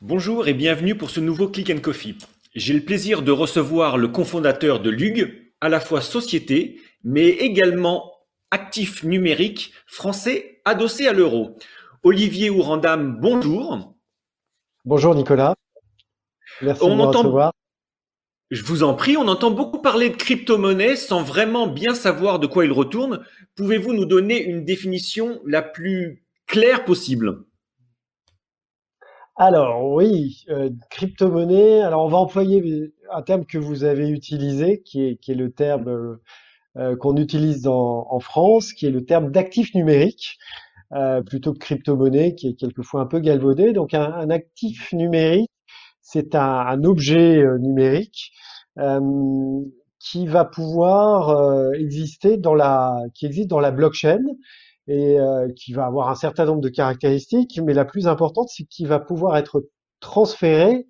Bonjour et bienvenue pour ce nouveau Click and Coffee. J'ai le plaisir de recevoir le cofondateur de Lug, à la fois société, mais également actif numérique français adossé à l'euro. Olivier Ourandam, bonjour. Bonjour Nicolas. Merci on de me entend... recevoir. Je vous en prie, on entend beaucoup parler de crypto-monnaie sans vraiment bien savoir de quoi il retourne. Pouvez-vous nous donner une définition la plus claire possible? Alors oui, euh, crypto-monnaie. Alors on va employer un terme que vous avez utilisé, qui est, le terme euh, qu'on utilise en, France, qui est le terme d'actif numérique, euh, plutôt que crypto-monnaie, qui est quelquefois un peu galvaudé. Donc un, actif numérique, c'est un, objet euh, numérique euh, qui va pouvoir euh, exister dans la, qui existe dans la blockchain et euh, qui va avoir un certain nombre de caractéristiques, mais la plus importante, c'est qu'il va pouvoir être transféré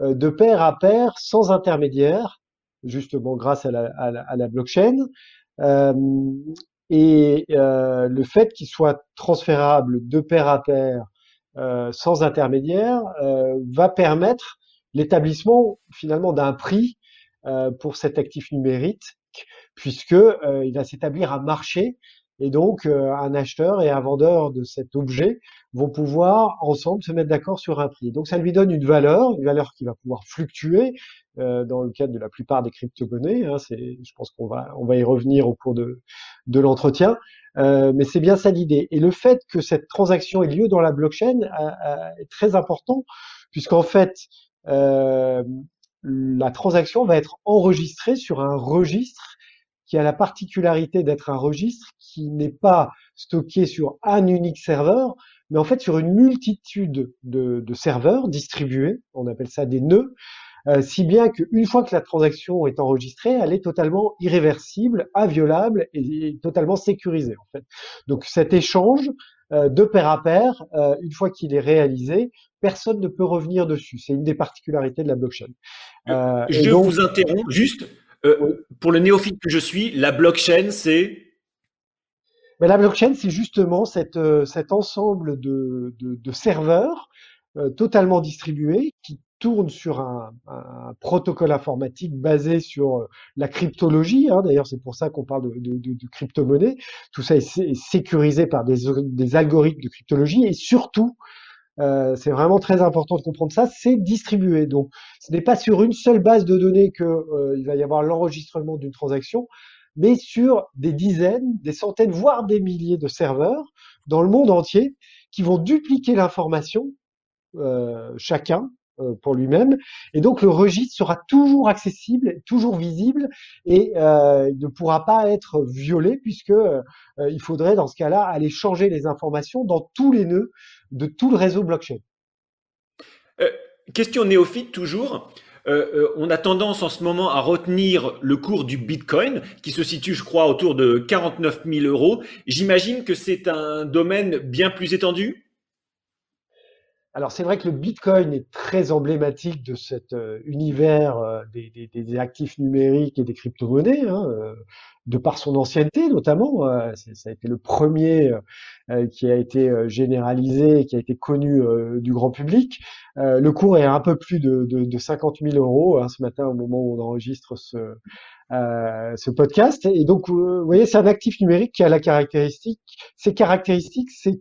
euh, de pair à pair sans intermédiaire, justement grâce à la, à la, à la blockchain. Euh, et euh, le fait qu'il soit transférable de pair à pair euh, sans intermédiaire euh, va permettre l'établissement finalement d'un prix euh, pour cet actif numérique, puisque euh, il va s'établir un marché et donc euh, un acheteur et un vendeur de cet objet vont pouvoir ensemble se mettre d'accord sur un prix. Donc ça lui donne une valeur, une valeur qui va pouvoir fluctuer euh, dans le cadre de la plupart des crypto-monnaies. Hein, je pense qu'on va on va y revenir au cours de de l'entretien. Euh, mais c'est bien ça l'idée. Et le fait que cette transaction ait lieu dans la blockchain euh, euh, est très important, puisqu'en fait, euh, la transaction va être enregistrée sur un registre qui a la particularité d'être un registre qui n'est pas stocké sur un unique serveur, mais en fait sur une multitude de, de serveurs distribués, on appelle ça des nœuds, euh, si bien qu'une fois que la transaction est enregistrée, elle est totalement irréversible, inviolable et, totalement sécurisée en fait. Donc cet échange euh, de pair à pair, euh, une fois qu'il est réalisé, personne ne peut revenir dessus. C'est une des particularités de la blockchain. Euh, je donc, vous interromps juste. Euh, pour le néophyte que je suis, la blockchain, c'est la blockchain, c'est justement cette, euh, cet ensemble de, de, de serveurs euh, totalement distribués qui tournent sur un, un, protocole informatique basé sur euh, la cryptologie. Hein. D'ailleurs, c'est pour ça qu'on parle de, de, de crypto-monnaie. Tout ça est, est, sécurisé par des, des algorithmes de cryptologie et surtout, euh, c'est vraiment très important de comprendre ça, c'est distribué. Donc, ce n'est pas sur une seule base de données que euh, il va y avoir l'enregistrement d'une transaction, mais sur des dizaines, des centaines, voire des milliers de serveurs dans le monde entier qui vont dupliquer l'information euh, chacun pour lui-même. Et donc le registre sera toujours accessible, toujours visible et euh, ne pourra pas être violé puisque euh, il faudrait dans ce cas-là aller changer les informations dans tous les nœuds de tout le réseau blockchain. Euh, question néophyte toujours. Euh, euh, on a tendance en ce moment à retenir le cours du Bitcoin, qui se situe, je crois, autour de 49 000 euros. J'imagine que c'est un domaine bien plus étendu? Alors c'est vrai que le Bitcoin est très emblématique de cet euh, univers euh, des, actifs numériques et des crypto-monnaies, hein, euh, de par son ancienneté notamment. ça a été le premier qui a été généralisé, qui a été connu du grand public. le cours est un peu plus de, de, de 50 000 euros hein, ce matin au moment où on enregistre ce, ce podcast. Et donc, vous voyez, c'est un actif numérique qui a la caractéristique, ces caractéristiques, c'est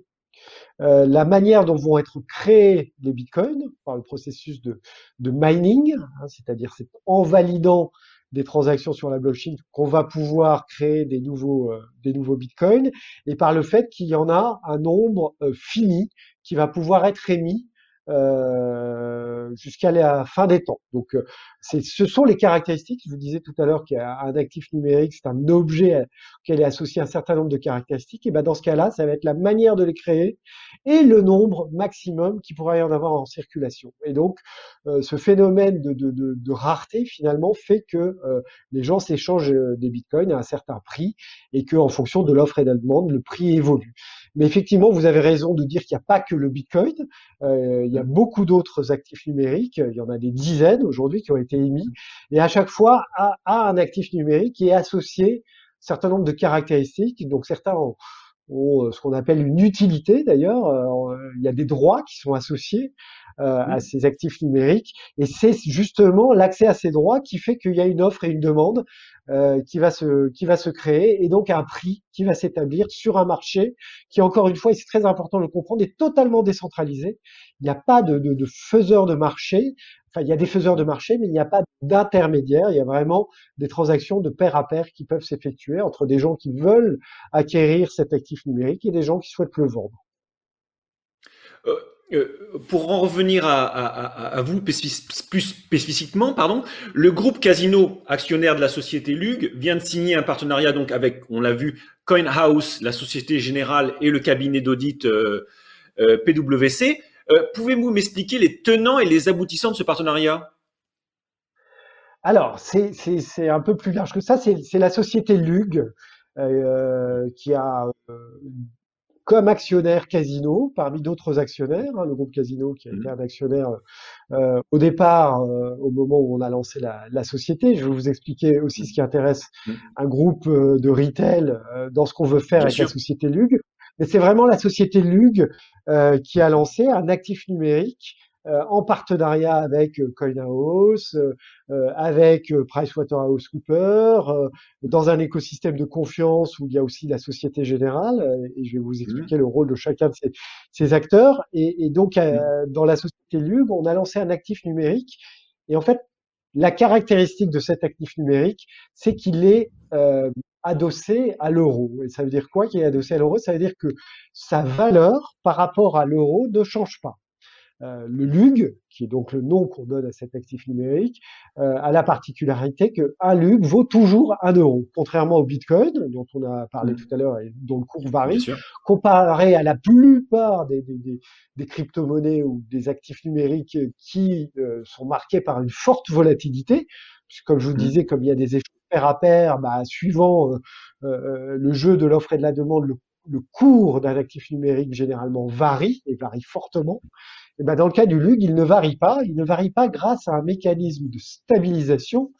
euh, la manière dont vont être créés les bitcoins par le processus de, mining, hein, c'est-à-dire c'est en validant des transactions sur la blockchain qu'on va pouvoir créer des nouveaux, euh, bitcoins, et par le fait qu'il y en a un nombre euh, fini qui va pouvoir être émis euh, jusqu'à la fin des temps. Donc, euh, ce sont les caractéristiques. Je vous disais tout à l'heure qu'un actif numérique, c'est un objet auquel est associé un certain nombre de caractéristiques. Et ben dans ce cas-là, ça va être la manière de les créer et le nombre maximum qui pourra y en avoir en circulation. Et donc, euh, ce phénomène de, rareté finalement fait que les gens s'échangent des bitcoins à un certain prix et que en fonction de l'offre et de la demande, le prix évolue. Mais effectivement, vous avez raison de dire qu'il n'y a pas que le Bitcoin. Euh, il y a beaucoup d'autres actifs numériques. Il y en a des dizaines aujourd'hui qui ont été émis. Et à chaque fois, à, à un actif numérique qui est associé un certain nombre de caractéristiques. Donc certains ont, ont ce qu'on appelle une utilité d'ailleurs. Il y a des droits qui sont associés à ces actifs numériques et c'est justement l'accès à ces droits qui fait qu'il y a une offre et une demande euh, qui va se qui va se créer et donc un prix qui va s'établir sur un marché qui encore une fois et c'est très important de le comprendre est totalement décentralisé. Il n'y a pas de, de, de faiseurs de marché. Il y a des faiseurs de marché, mais il n'y a pas d'intermédiaire. Il y a vraiment des transactions de pair à pair qui peuvent s'effectuer entre des gens qui veulent acquérir cet actif numérique et des gens qui souhaitent le vendre. Euh, euh, pour en revenir à, vous plus spécifiquement, pardon, le groupe Casino, actionnaire de la société Lug, vient de signer un partenariat donc avec, on l'a vu, CoinHouse, la société générale et le cabinet d'audit euh, PwC. Pouvez-vous m'expliquer les tenants et les aboutissants de ce partenariat? Alors, c'est un peu plus large que ça. C'est la société Lug qui a comme actionnaire Casino, parmi d'autres actionnaires, hein, le groupe Casino qui a été mmh. un actionnaire euh, au départ, euh, au moment où on a lancé la, la, société. Je vais vous expliquer aussi ce qui intéresse mmh. un groupe euh, de retail dans ce qu'on veut faire avec la société Lug. Mais c'est vraiment la société Lug qui a lancé un actif numérique euh, en partenariat avec euh, CoinHouse, euh, avec PricewaterhouseCoopers, dans un écosystème de confiance où il y a aussi la Société Générale, et je vais vous mmh. expliquer le rôle de chacun de ces, ces acteurs. Et, et donc, mmh. dans la société Lug, on a lancé un actif numérique. Et en fait, la caractéristique de cet actif numérique, c'est qu'il est euh, adossé à l'euro. Et ça veut dire quoi qu'il est adossé à l'euro? Ça veut dire que sa valeur par rapport à l'euro ne change pas. Euh, le LUG, qui est donc le nom qu'on donne à cet actif numérique, euh, a la particularité qu'un LUG vaut toujours un euro, contrairement au Bitcoin, dont on a parlé mmh. tout à l'heure et dont le cours varie, comparé à la plupart des, des, des, crypto-monnaies ou des actifs numériques qui euh, sont marqués par une forte volatilité, puisque comme je vous mmh. disais, comme il y a des échanges pair à pair, bah, suivant le jeu de l'offre et de la demande, le le cours d'un actif numérique généralement varie et varie fortement. Et ben dans le cas du LUG, il ne varie pas. Il ne varie pas grâce à un mécanisme de stabilisation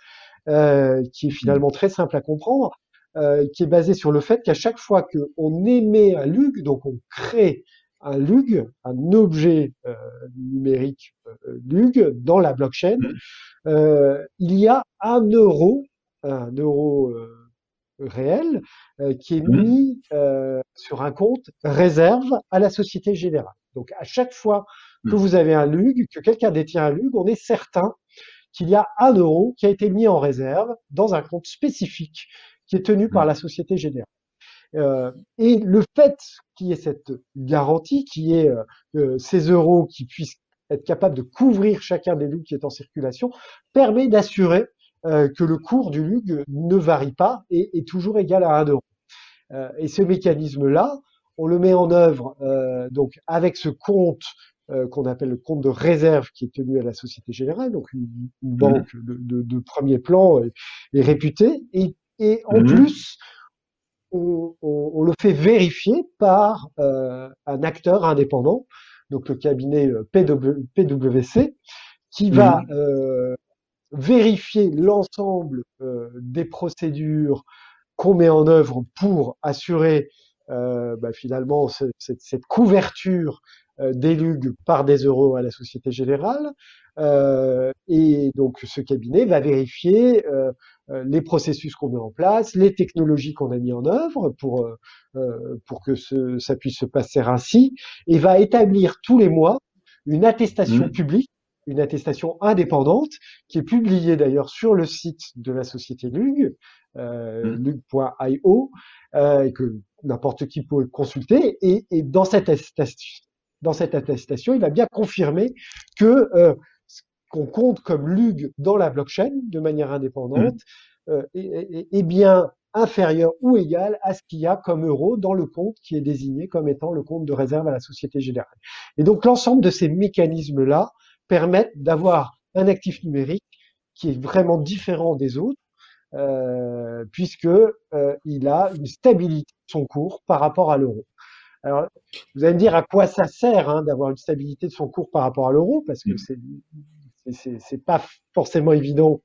euh, qui est finalement très simple à comprendre, euh, qui est basé sur le fait qu'à chaque fois qu'on émet un LUG, donc on crée un LUG, un objet euh, numérique euh, LUG dans la blockchain, euh, il y a un euro, un euro euh, réel qui est mmh. mis sur un compte réserve à la Société Générale. Donc à chaque fois que mmh. vous avez un LUG, que quelqu'un détient un LUG, on est certain qu'il y a un euro qui a été mis en réserve dans un compte spécifique qui est tenu par mmh. la Société Générale. Euh, et le fait qu'il y ait cette garantie, qui est euh, euh, ces euros qui puissent être capables de couvrir chacun des LUG qui est en circulation, permet d'assurer euh, que le cours du LUG ne varie pas et est toujours égal à 1 euro. Euh, et ce mécanisme-là, on le met en œuvre euh, donc avec ce compte qu'on appelle le compte de réserve qui est tenu à la Société Générale, donc une, mmh. banque de, de, de, premier plan et, et réputée. Et, et en mmh. plus, on, on, on, le fait vérifier par un acteur indépendant, donc le cabinet PW, PwC, qui va mmh. euh, vérifier l'ensemble euh, des procédures qu'on met en œuvre pour assurer euh, bah, finalement cette, cette, couverture euh, des LUG par des euros à la Société Générale. Euh, et donc ce cabinet va vérifier les processus qu'on met en place, les technologies qu'on a mis en œuvre pour pour que ce, ça puisse se passer ainsi, et va établir tous les mois une attestation mmh. publique une attestation indépendante qui est publiée d'ailleurs sur le site de la société Lug, euh, mmh. lug.io, euh, que n'importe qui peut consulter. Et, et, dans, cette attestation, dans cette attestation, il va bien confirmer que euh, ce qu'on compte comme Lug dans la blockchain de manière indépendante mmh. euh, est, est, bien inférieur ou égal à ce qu'il y a comme euro dans le compte qui est désigné comme étant le compte de réserve à la Société Générale. Et donc l'ensemble de ces mécanismes-là permettent d'avoir un actif numérique qui est vraiment différent des autres, euh, puisque euh, il a une stabilité de son cours par rapport à l'euro. Alors, vous allez me dire à quoi ça sert hein, d'avoir une stabilité de son cours par rapport à l'euro, parce que mm. c'est c'est pas forcément évident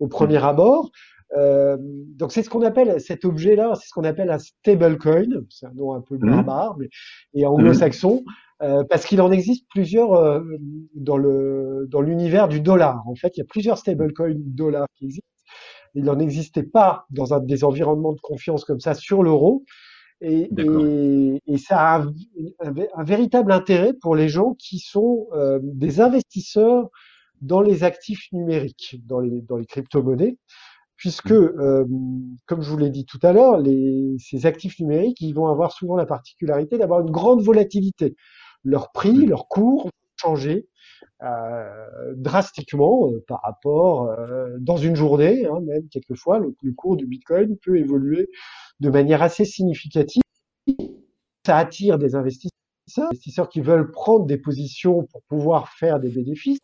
au premier abord. Euh, donc c'est ce qu'on appelle cet objet-là, c'est ce qu'on appelle un stablecoin. C'est un nom un peu Mhm. barbare, mais et anglo-saxon, euh, parce qu'il en existe plusieurs euh, dans le dans l'univers du dollar. En fait, il y a plusieurs stablecoins dollars qui existent. Il n'en existait pas dans un des environnements de confiance comme ça sur l'euro. Et, et, et ça a un, un vé- un véritable intérêt pour les gens qui sont euh, des investisseurs dans les actifs numériques, dans les, dans les crypto-monnaies, puisque, euh, comme je vous l'ai dit tout à l'heure, les, ces actifs numériques, ils vont avoir souvent la particularité d'avoir une grande volatilité. Leur prix, Mm. leur cours vont changer euh, drastiquement euh, par rapport euh, dans une journée, hein, même quelquefois, le, le cours du Bitcoin peut évoluer de manière assez significative. Ça attire des investisseurs, investisseurs qui veulent prendre des positions pour pouvoir faire des bénéfices,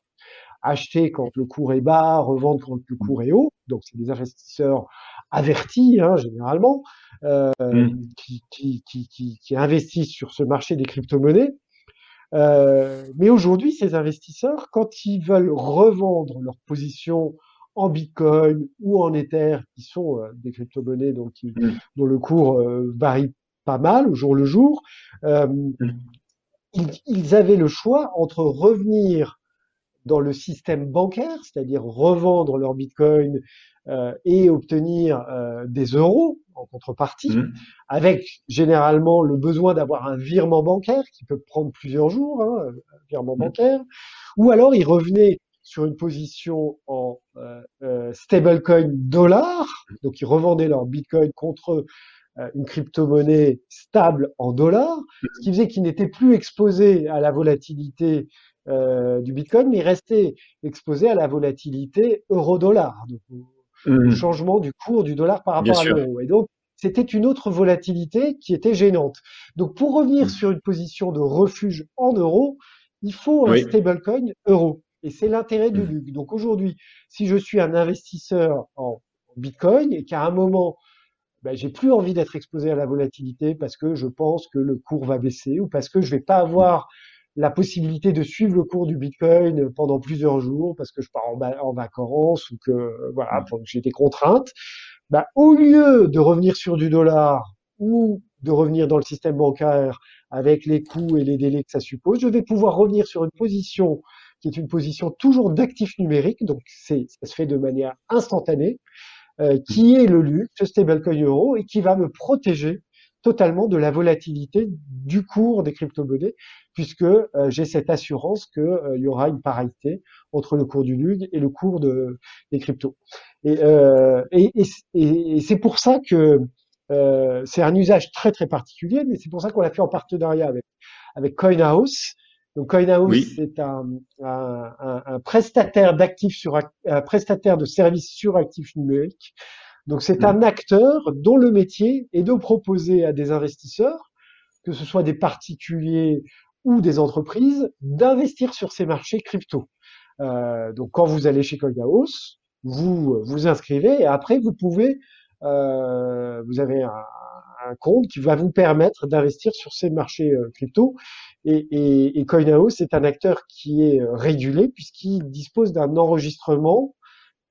acheter quand le cours est bas, revendre quand le cours est haut. Donc, c'est des investisseurs avertis, hein, généralement, euh, Mm. qui, qui, qui, qui, investissent sur ce marché des crypto-monnaies. Euh, mais aujourd'hui, ces investisseurs, quand ils veulent revendre leur position en Bitcoin ou en Ether, qui sont euh, des crypto-monnaies donc qui- Mm. dont le cours euh, varie pas mal au jour le jour, euh, ils, ils avaient le choix entre revenir dans le système bancaire, c'est-à-dire revendre leur Bitcoin euh, et obtenir euh, des euros en contrepartie, Mhm. avec généralement le besoin d'avoir un virement bancaire qui peut prendre plusieurs jours, hein, un virement Mhm. bancaire, ou alors ils revenaient sur une position en euh, euh, stablecoin dollar, donc ils revendaient leur Bitcoin contre euh, une crypto-monnaie stable en dollars, ce qui faisait qu'ils n'étaient plus exposés à la volatilité euh, du Bitcoin, mais ils restaient exposés à la volatilité euro-dollar, au, Mhm. changement du cours du dollar par Bien rapport à l'euro. Et donc, c'était une autre volatilité qui était gênante. Donc, pour revenir Mm. sur une position de refuge en euros, il faut un Oui. stablecoin euro. Et c'est l'intérêt du Mm. LUG. Donc, aujourd'hui, si je suis un investisseur en en Bitcoin et qu'à un moment, ben, j'ai plus envie d'être exposé à la volatilité parce que je pense que le cours va baisser ou parce que je vais pas avoir la possibilité de suivre le cours du Bitcoin pendant plusieurs jours parce que je pars en, vacances ou que voilà, j'ai des contraintes. Ben, au lieu de revenir sur du dollar ou de revenir dans le système bancaire avec les coûts et les délais que ça suppose, je vais pouvoir revenir sur une position qui est une position toujours d'actif numérique, donc c'est, ça se fait de manière instantanée, euh, qui est le LUC, ce stablecoin euro, et qui va me protéger totalement de la volatilité du cours des crypto-monnaies, puisque euh, j'ai cette assurance qu'il y aura une parité entre le cours du LUG et le cours de, des cryptos. Et, euh, et, et, et- c'est pour ça que euh, c'est un usage très très particulier, mais c'est pour ça qu'on l'a fait en partenariat avec, avec CoinHouse. Donc CoinHouse, Oui. c'est un, un, un, un prestataire d'actifs sur un prestataire de services sur actifs numériques. Donc c'est Mhm. un acteur dont le métier est de proposer à des investisseurs, que ce soit des particuliers ou des entreprises, d'investir sur ces marchés crypto. Euh, donc quand vous allez chez CoinHouse, vous vous inscrivez et après vous pouvez, euh, vous avez un, un compte qui va vous permettre d'investir sur ces marchés euh, crypto. Et, et, et CoinHouse est un acteur qui est régulé puisqu'il dispose d'un enregistrement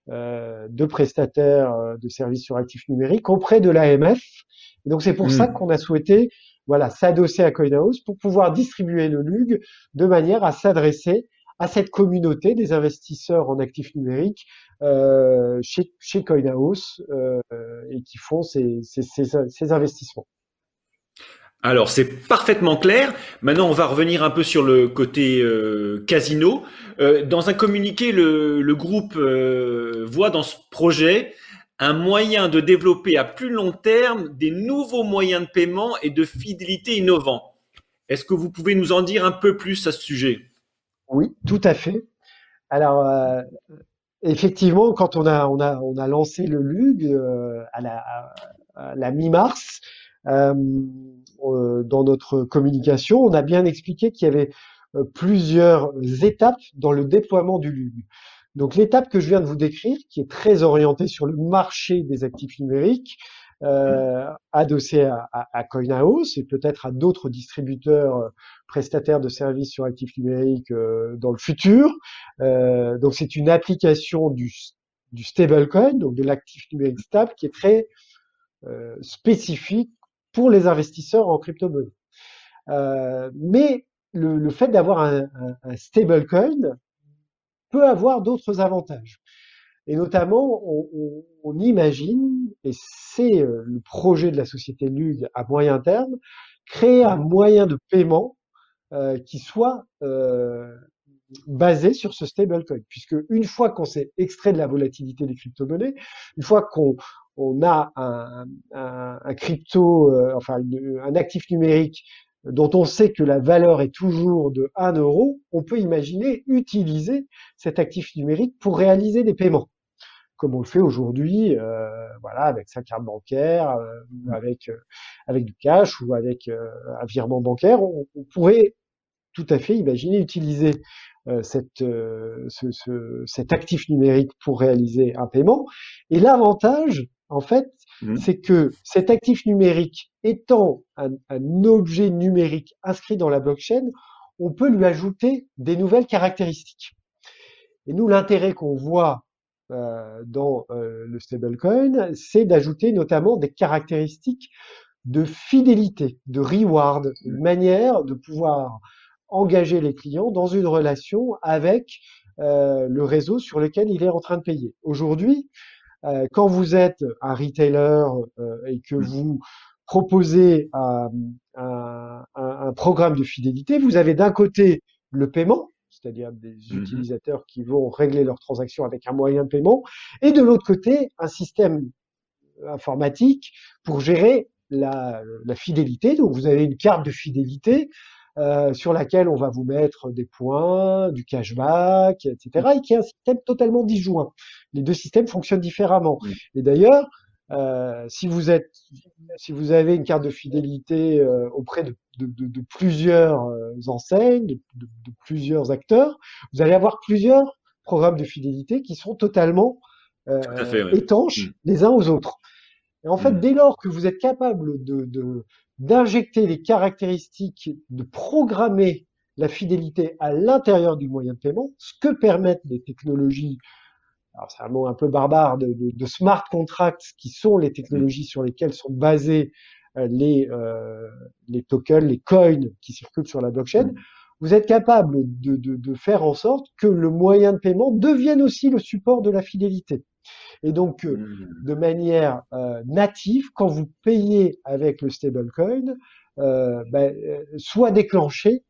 de prestataires euh, de services sur actifs numériques auprès de l'AMF. Donc c'est pour Mm. ça qu'on a souhaité voilà s'adosser à CoinHouse pour pouvoir distribuer le LUG de manière à s'adresser à cette communauté des investisseurs en actifs numériques euh, chez, chez CoinHouse euh, et qui font ces, ces, ces, ces investissements. Alors c'est parfaitement clair. Maintenant on va revenir un peu sur le côté euh, casino. Euh, dans un communiqué, le, groupe euh, voit dans ce projet un moyen de développer à plus long terme des nouveaux moyens de paiement et de fidélité innovants. Est-ce que vous pouvez nous en dire un peu plus à ce sujet? Oui, tout à fait. Alors, effectivement, quand on a, on a, on a lancé le LUG à la, mi-mars, dans notre communication, on a bien expliqué qu'il y avait euh, plusieurs étapes dans le déploiement du LUG. Donc l'étape que je viens de vous décrire, qui est très orientée sur le marché des actifs numériques, euh, adossé à, à, à CoinHouse et peut-être à d'autres distributeurs euh, prestataires de services sur actifs numériques euh, dans le futur. Euh, donc c'est une application du, du stablecoin, donc de l'actif numérique stable, qui est très euh, spécifique pour les investisseurs en crypto-monnaie. Euh, mais le, le fait d'avoir un, un, stablecoin peut avoir d'autres avantages. Et notamment, on, on, on imagine, et c'est euh, le projet de la société LUG à moyen terme, créer un moyen de paiement euh, qui soit euh, basé sur ce stablecoin, puisque une fois qu'on s'est extrait de la volatilité des crypto-monnaies, une fois qu'on on a un, crypto, euh, enfin un actif numérique dont on sait que la valeur est toujours de 1 euro, on peut imaginer utiliser cet actif numérique pour réaliser des paiements, comme on le fait aujourd'hui, euh, voilà, avec sa carte bancaire, euh, avec avec du cash ou avec un virement bancaire. On, pourrait tout à fait imaginer utiliser cet actif numérique pour réaliser un paiement. Et l'avantage, en fait, mmh. c'est que cet actif numérique étant un, un, objet numérique inscrit dans la blockchain, on peut lui ajouter des nouvelles caractéristiques. Et nous, l'intérêt qu'on voit euh, dans euh, le stablecoin, c'est d'ajouter notamment des caractéristiques de fidélité, de reward, une manière de pouvoir engager les clients dans une relation avec euh, le réseau sur lequel il est en train de payer. Aujourd'hui, quand vous êtes un retailer euh, et que mmh. vous proposez un, un, un, programme de fidélité, vous avez d'un côté le paiement, c'est-à-dire des mmh. utilisateurs qui vont régler leurs transactions avec un moyen de paiement, et de l'autre côté, un système informatique pour gérer la, la, fidélité. Donc vous avez une carte de fidélité euh, sur laquelle on va vous mettre des points, du cashback, etc. et qui est un système totalement disjoint. Les deux systèmes fonctionnent différemment. Oui. Et d'ailleurs, euh, si vous êtes, si vous avez une carte de fidélité euh, auprès de, de, de, de, plusieurs enseignes, de, plusieurs acteurs, vous allez avoir plusieurs programmes de fidélité qui sont totalement fait, oui. étanches mmh. les uns aux autres. Et en fait, mmh. dès lors que vous êtes capable de, d'injecter les caractéristiques, de programmer la fidélité à l'intérieur du moyen de paiement, ce que permettent les technologies, alors c'est un mot un peu barbare, de, smart contracts, qui sont les technologies sur lesquelles sont basés euh, les, euh, les tokens, les coins qui circulent sur la blockchain, vous êtes capable de faire en sorte que le moyen de paiement devienne aussi le support de la fidélité. Et donc, euh, mmh. de manière euh, native, quand vous payez avec le stablecoin, euh, ben, soit déclencher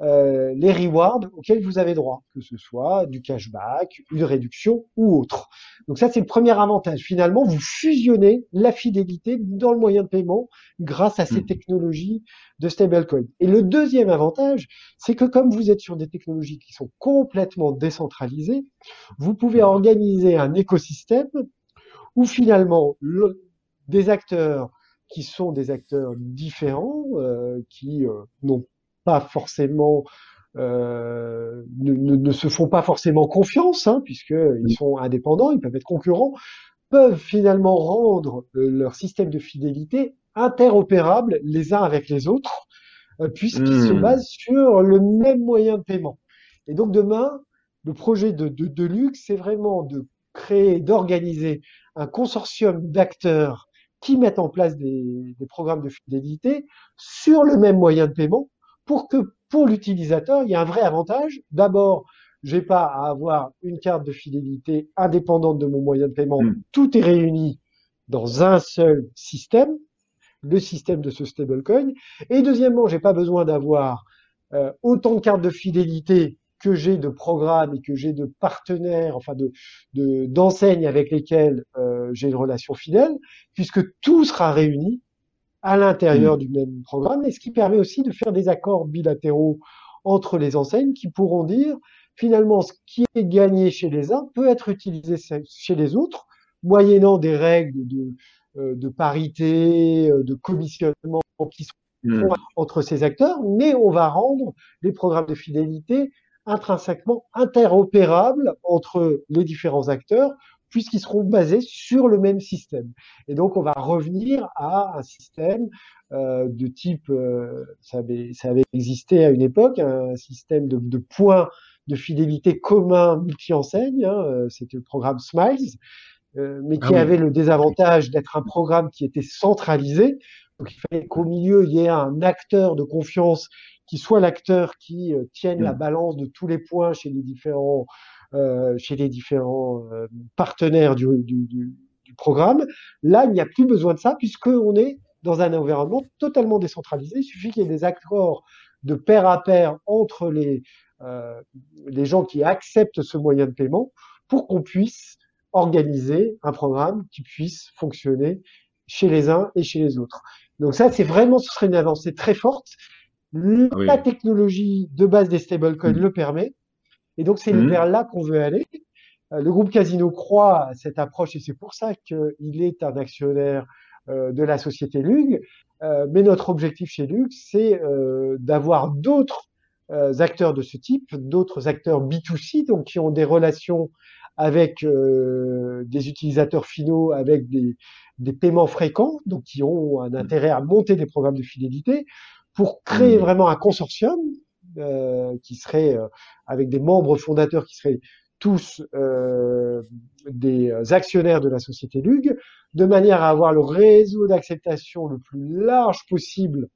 euh, les rewards auxquels vous avez droit, que ce soit du cashback, une réduction ou autre. Donc ça, c'est le premier avantage. Finalement, vous fusionnez la fidélité dans le moyen de paiement grâce à ces mmh. technologies de stablecoin. Et le deuxième avantage, c'est que comme vous êtes sur des technologies qui sont complètement décentralisées, vous pouvez organiser un écosystème où finalement le, des acteurs qui sont des acteurs différents, euh, qui euh, n'ont pas forcément euh, ne, ne, ne, se font pas forcément confiance, hein, puisqu'ils sont indépendants, ils peuvent être concurrents, peuvent finalement rendre euh, leur système de fidélité interopérable les uns avec les autres, euh, puisqu'ils mmh. se basent sur le même moyen de paiement. Et donc demain, le projet de, de, de Luxe, c'est vraiment de créer, d'organiser un consortium d'acteurs qui mettent en place des, des programmes de fidélité sur le même moyen de paiement pour que pour l'utilisateur, il y a un vrai avantage. D'abord, j'ai pas à avoir une carte de fidélité indépendante de mon moyen de paiement. Mmh. Tout est réuni dans un seul système, le système de ce stablecoin. Et deuxièmement, j'ai pas besoin d'avoir euh, autant de cartes de fidélité que j'ai de programmes et que j'ai de partenaires, enfin de d'enseignes avec lesquelles euh, j'ai une relation fidèle, puisque tout sera réuni à l'intérieur mmh. du même programme, et ce qui permet aussi de faire des accords bilatéraux entre les enseignes qui pourront dire finalement ce qui est gagné chez les uns peut être utilisé chez les autres, moyennant des règles de, euh, de parité, euh, de commissionnement qui sont mmh. entre ces acteurs, mais on va rendre les programmes de fidélité intrinsèquement interopérables entre les différents acteurs puisqu'ils seront basés sur le même système. Et donc, on va revenir à un système euh, de type, euh, ça, avait, ça avait existé à une époque, un système de, de points de fidélité commun multi-enseigne. Hein, C'était le programme Smiles, mais qui ah avait le désavantage d'être un programme qui était centralisé. Donc il fallait qu'au milieu, il y ait un acteur de confiance qui soit l'acteur qui tienne la balance de tous les points chez les différents, chez les différents partenaires du, du, du, du programme. Là, il n'y a plus besoin de ça puisqu'on est dans un environnement totalement décentralisé. Il suffit qu'il y ait des accords de pair à pair entre les, euh, les gens qui acceptent ce moyen de paiement pour qu'on puisse organiser un programme qui puisse fonctionner chez les uns et chez les autres. Donc ça, c'est vraiment, ce serait une avancée très forte. La technologie de base des stablecoins mmh. le permet. Et donc, c'est mmh. vers là qu'on veut aller. Euh, le groupe Casino croit à cette approche et c'est pour ça qu'il est un actionnaire euh, de la société Lug. Euh, mais notre objectif chez Lug, c'est d'avoir d'autres acteurs de ce type, d'autres acteurs B2C, donc qui ont des relations avec des utilisateurs finaux, avec des, des, paiements fréquents, donc qui ont un intérêt à monter des programmes de fidélité, pour créer mmh. vraiment un consortium qui serait avec des membres fondateurs qui seraient tous euh, des actionnaires de la société Lug, de manière à avoir le réseau d'acceptation le plus large possible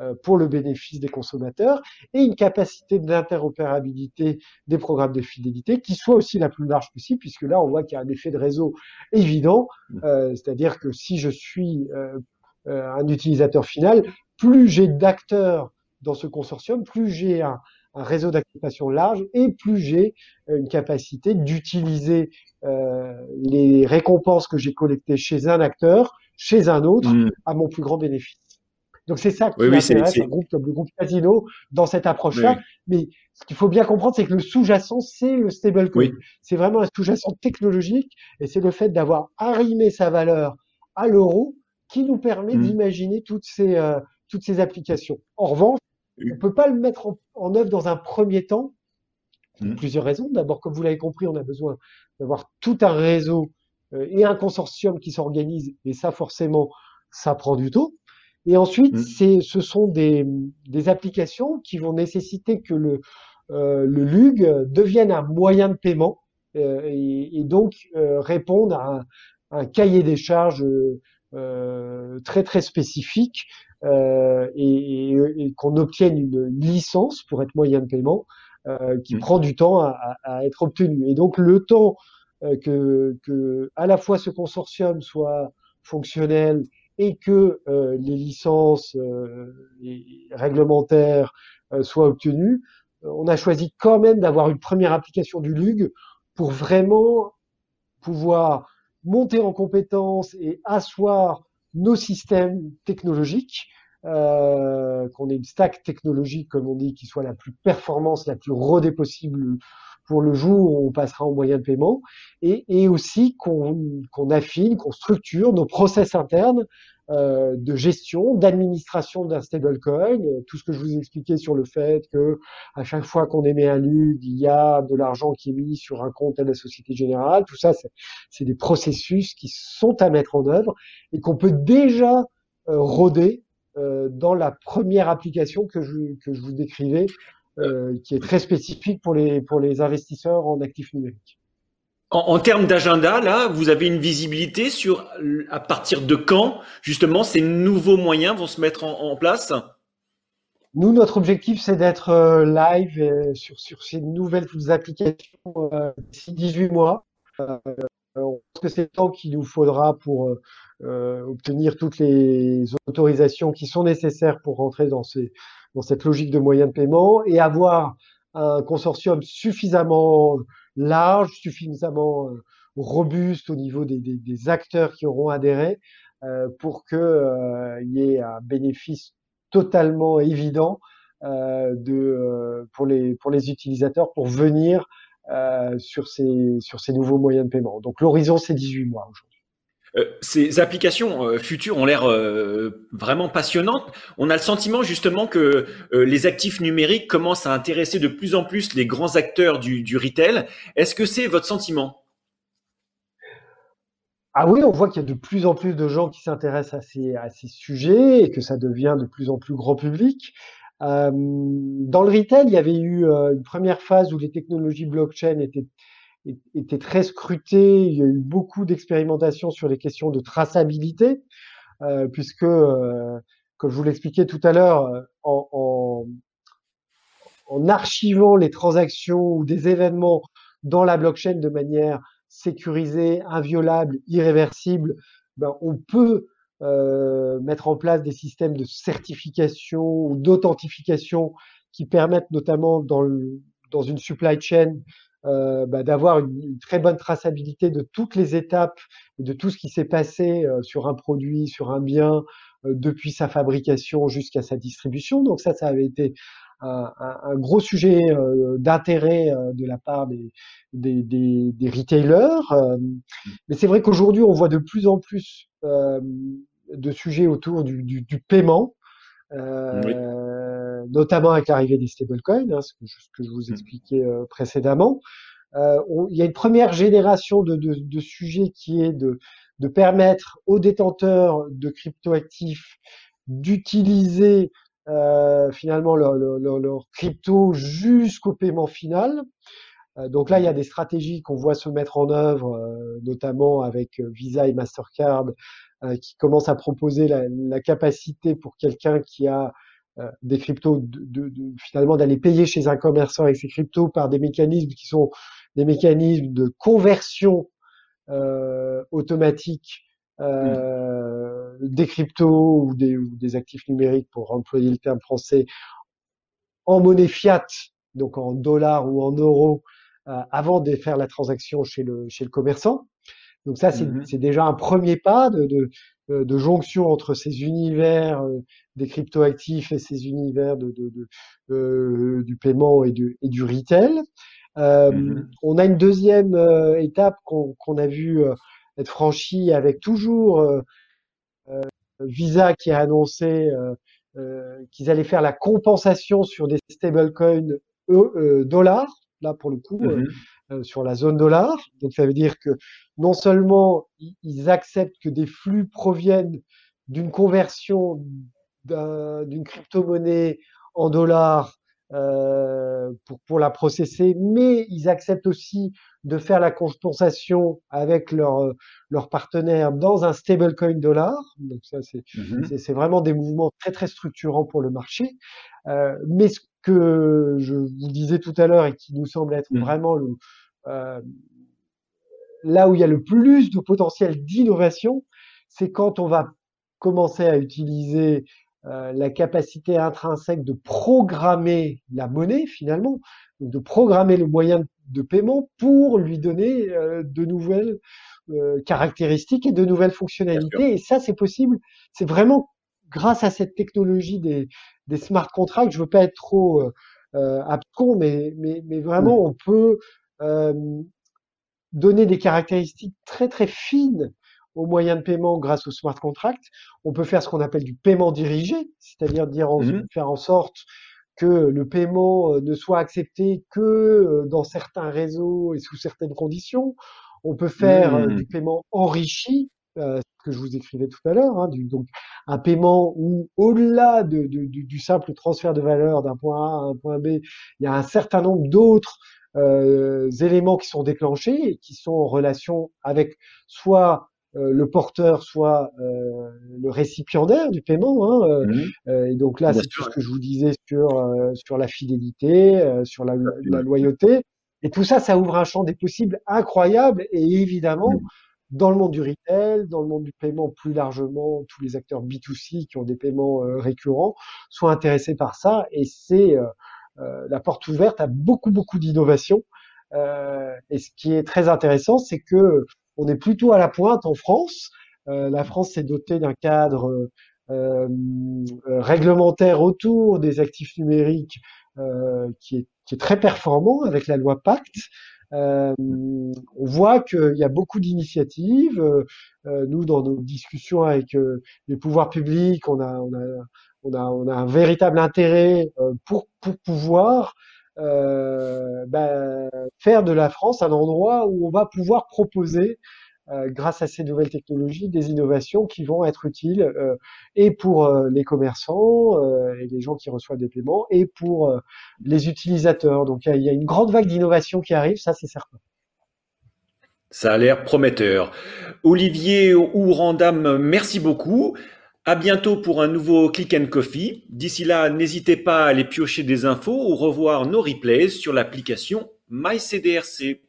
euh, pour le bénéfice des consommateurs et une capacité d'interopérabilité des programmes de fidélité qui soit aussi la plus large possible, puisque là, on voit qu'il y a un effet de réseau évident, mmh. euh, c'est-à-dire que si je suis euh, euh, un utilisateur final, plus j'ai d'acteurs dans ce consortium, plus j'ai un, un réseau d'acceptation large et plus j'ai euh, une capacité d'utiliser euh, les récompenses que j'ai collectées chez un acteur, chez un autre, mm. à mon plus grand bénéfice. Donc c'est ça qui oui, intéresse un groupe comme le groupe Casino dans cette approche-là. Mais ce qu'il faut bien comprendre, c'est que le sous-jacent, c'est le stablecoin. C'est vraiment un sous-jacent technologique et c'est le fait d'avoir arrimé sa valeur à l'euro qui nous permet mm. d'imaginer toutes ces euh, toutes ces applications. En revanche, on ne peut pas le mettre en, œuvre dans un premier temps, pour mmh. plusieurs raisons. D'abord, comme vous l'avez compris, on a besoin d'avoir tout un réseau euh, et un consortium qui s'organise, et ça, forcément, ça prend du temps. Et ensuite, mmh. c'est, ce sont des, des, applications qui vont nécessiter que le, euh, le LUG devienne un moyen de paiement euh, et, et, donc euh, répondre à un, un, cahier des charges euh, très très spécifique euh, et, et, qu'on obtienne une licence pour être moyen de paiement euh, qui mmh. prend du temps à, à, être obtenu. Et donc le temps euh, que, que à la fois ce consortium soit fonctionnel et que euh, les licences euh, réglementaires soient obtenues, on a choisi quand même d'avoir une première application du LUG pour vraiment pouvoir monter en compétences et asseoir nos systèmes technologiques, euh, qu'on ait une stack technologique, comme on dit, qui soit la plus performance, la plus rodée possible pour le jour où on passera en moyen de paiement, et, et aussi qu'on affine, qu'on structure nos process internes euh, de gestion, d'administration d'un stablecoin, tout ce que je vous ai expliqué sur le fait que à chaque fois qu'on émet un LUG, il y a de l'argent qui est mis sur un compte à la Société Générale. Tout ça, c'est des processus qui sont à mettre en œuvre et qu'on peut déjà euh, roder euh, dans la première application que je, que je vous décrivais, qui est très spécifique pour les, pour les investisseurs en actifs numériques. En, termes d'agenda, là, vous avez une visibilité sur à partir de quand, justement, ces nouveaux moyens vont se mettre en, place? Nous, notre objectif, c'est d'être euh, live euh, sur, sur ces nouvelles applications euh, d'ici 18 mois. Euh, on pense que c'est le temps qu'il nous faudra pour euh, obtenir toutes les autorisations qui sont nécessaires pour rentrer dans, ces, dans cette logique de moyens de paiement et avoir un consortium suffisamment large, suffisamment euh, robuste au niveau des, acteurs qui auront adhéré euh, pour qu'il euh, y ait un bénéfice totalement évident euh, pour, les, utilisateurs pour venir sur, ces, sur ces nouveaux moyens de paiement. Donc l'horizon, c'est 18 mois aujourd'hui. Euh, ces applications euh, futures ont l'air euh, vraiment passionnantes. On a le sentiment justement que les actifs numériques commencent à intéresser de plus en plus les grands acteurs du, du retail. Est-ce que c'est votre sentiment? Ah oui, on voit qu'il y a de plus en plus de gens qui s'intéressent à ces, à ces sujets et que ça devient de plus en plus grand public. dans le retail, il y avait eu une première phase où les technologies blockchain étaient était très scruté. Il y a eu beaucoup d'expérimentations sur les questions de traçabilité, euh, puisque, euh, comme je vous l'expliquais tout à l'heure, euh, en, en, archivant les transactions ou des événements dans la blockchain de manière sécurisée, inviolable, irréversible, ben, on peut mettre en place des systèmes de certification ou d'authentification qui permettent notamment dans, dans une supply chain euh, bah, d'avoir une, très bonne traçabilité de toutes les étapes, de tout ce qui s'est passé euh, sur un produit, sur un bien, euh, depuis sa fabrication jusqu'à sa distribution. Donc ça, ça avait été un, un, gros sujet d'intérêt de la part des, des, des, des retailers. mais c'est vrai qu'aujourd'hui, on voit de plus en plus de sujets autour du, du, du paiement. Euh, notamment avec l'arrivée des stablecoins, hein, ce, que je, ce, que je, vous mmh. expliquais euh, précédemment. Euh, il y a une première génération de, de, de, sujets qui est de, de permettre aux détenteurs de cryptoactifs d'utiliser finalement leur, leur, leur, crypto jusqu'au paiement final. Donc là, il y a des stratégies qu'on voit se mettre en œuvre, notamment avec Visa et Mastercard, qui commencent à proposer la, la capacité pour quelqu'un qui a des cryptos, de, de, finalement d'aller payer chez un commerçant avec ces cryptos par des mécanismes qui sont des mécanismes de conversion euh, automatique euh, des cryptos ou des, ou des, actifs numériques, pour employer le terme français, en monnaie fiat, donc en dollars ou en euros, euh, avant de faire la transaction chez le, chez le commerçant. Donc ça, c'est mmh déjà un premier pas de, de, euh, de jonction entre ces univers euh, des cryptoactifs et ces univers de, de, de euh, du paiement et du, et du retail. Euh, mm-hmm. On a une deuxième étape qu'on a vu être franchie avec toujours Visa qui a annoncé qu'ils allaient faire la compensation sur des stablecoins dollars. Là, pour le coup, mm-hmm. Euh, sur la zone dollar. Donc ça veut dire que non seulement ils acceptent que des flux proviennent d'une conversion d'une crypto-monnaie en dollars euh, pour, pour la processer, mais ils acceptent aussi de faire la compensation avec leurs leur partenaires dans un stablecoin dollar. Donc ça, c'est vraiment des mouvements très très structurants pour le marché. Euh, mais ce que je vous disais tout à l'heure et qui nous semble être mmh. vraiment le, euh, là où il y a le plus de potentiel d'innovation, c'est quand on va commencer à utiliser euh, la capacité intrinsèque de programmer la monnaie finalement, de programmer le moyen de paiement pour lui donner euh, de nouvelles euh, caractéristiques et de nouvelles fonctionnalités. Et ça, c'est possible. C'est vraiment grâce à cette technologie des, des smart contracts. Je veux pas être trop euh, abscon, mais, mais, mais vraiment, on peut euh, donner des caractéristiques très très fines aux moyens de paiement grâce au smart contract. On peut faire ce qu'on appelle du paiement dirigé, c'est-à-dire dire mmh faire en sorte que le paiement euh, ne soit accepté que euh, dans certains réseaux et sous certaines conditions. On peut faire du mmh. paiement enrichi, euh, que je vous écrivais tout à l'heure, hein, donc un paiement où au-delà de, de, du simple transfert de valeur d'un point A à un point B, il y a un certain nombre d'autres euh, éléments qui sont déclenchés et qui sont en relation avec soit euh, le porteur, soit euh, le récipiendaire du paiement. Hein, mmh. et donc là, c'est tout ce que je vous disais sur sur la fidélité, sur la, la, loyauté. Et tout ça, ça ouvre un champ des possibles incroyable. Et évidemment, mmh. Dans le monde du retail, dans le monde du paiement plus largement, tous les acteurs B2C qui ont des paiements récurrents sont intéressés par ça. Et c'est euh, la porte ouverte à beaucoup beaucoup d'innovations. Euh, et ce qui est très intéressant, c'est que on est plutôt à la pointe en France. Euh, la France s'est dotée d'un cadre réglementaire autour des actifs numériques qui est, qui, est, très performant avec la loi Pacte. Euh, on voit qu'il y a beaucoup d'initiatives. Euh, nous, dans nos discussions avec les pouvoirs publics, on a, on a on a, on a un véritable intérêt euh, pour, pour pouvoir euh, ben, faire de la France un endroit où on va pouvoir proposer grâce à ces nouvelles technologies, des innovations qui vont être utiles et pour les commerçants et les gens qui reçoivent des paiements et pour les utilisateurs. Donc il y, a une grande vague d'innovation qui arrive, ça c'est certain. Ça a l'air prometteur. Olivier Ourandam, merci beaucoup. À bientôt pour un nouveau Click and Coffee. D'ici là, n'hésitez pas à aller piocher des infos ou revoir nos replays sur l'application MyCDRC.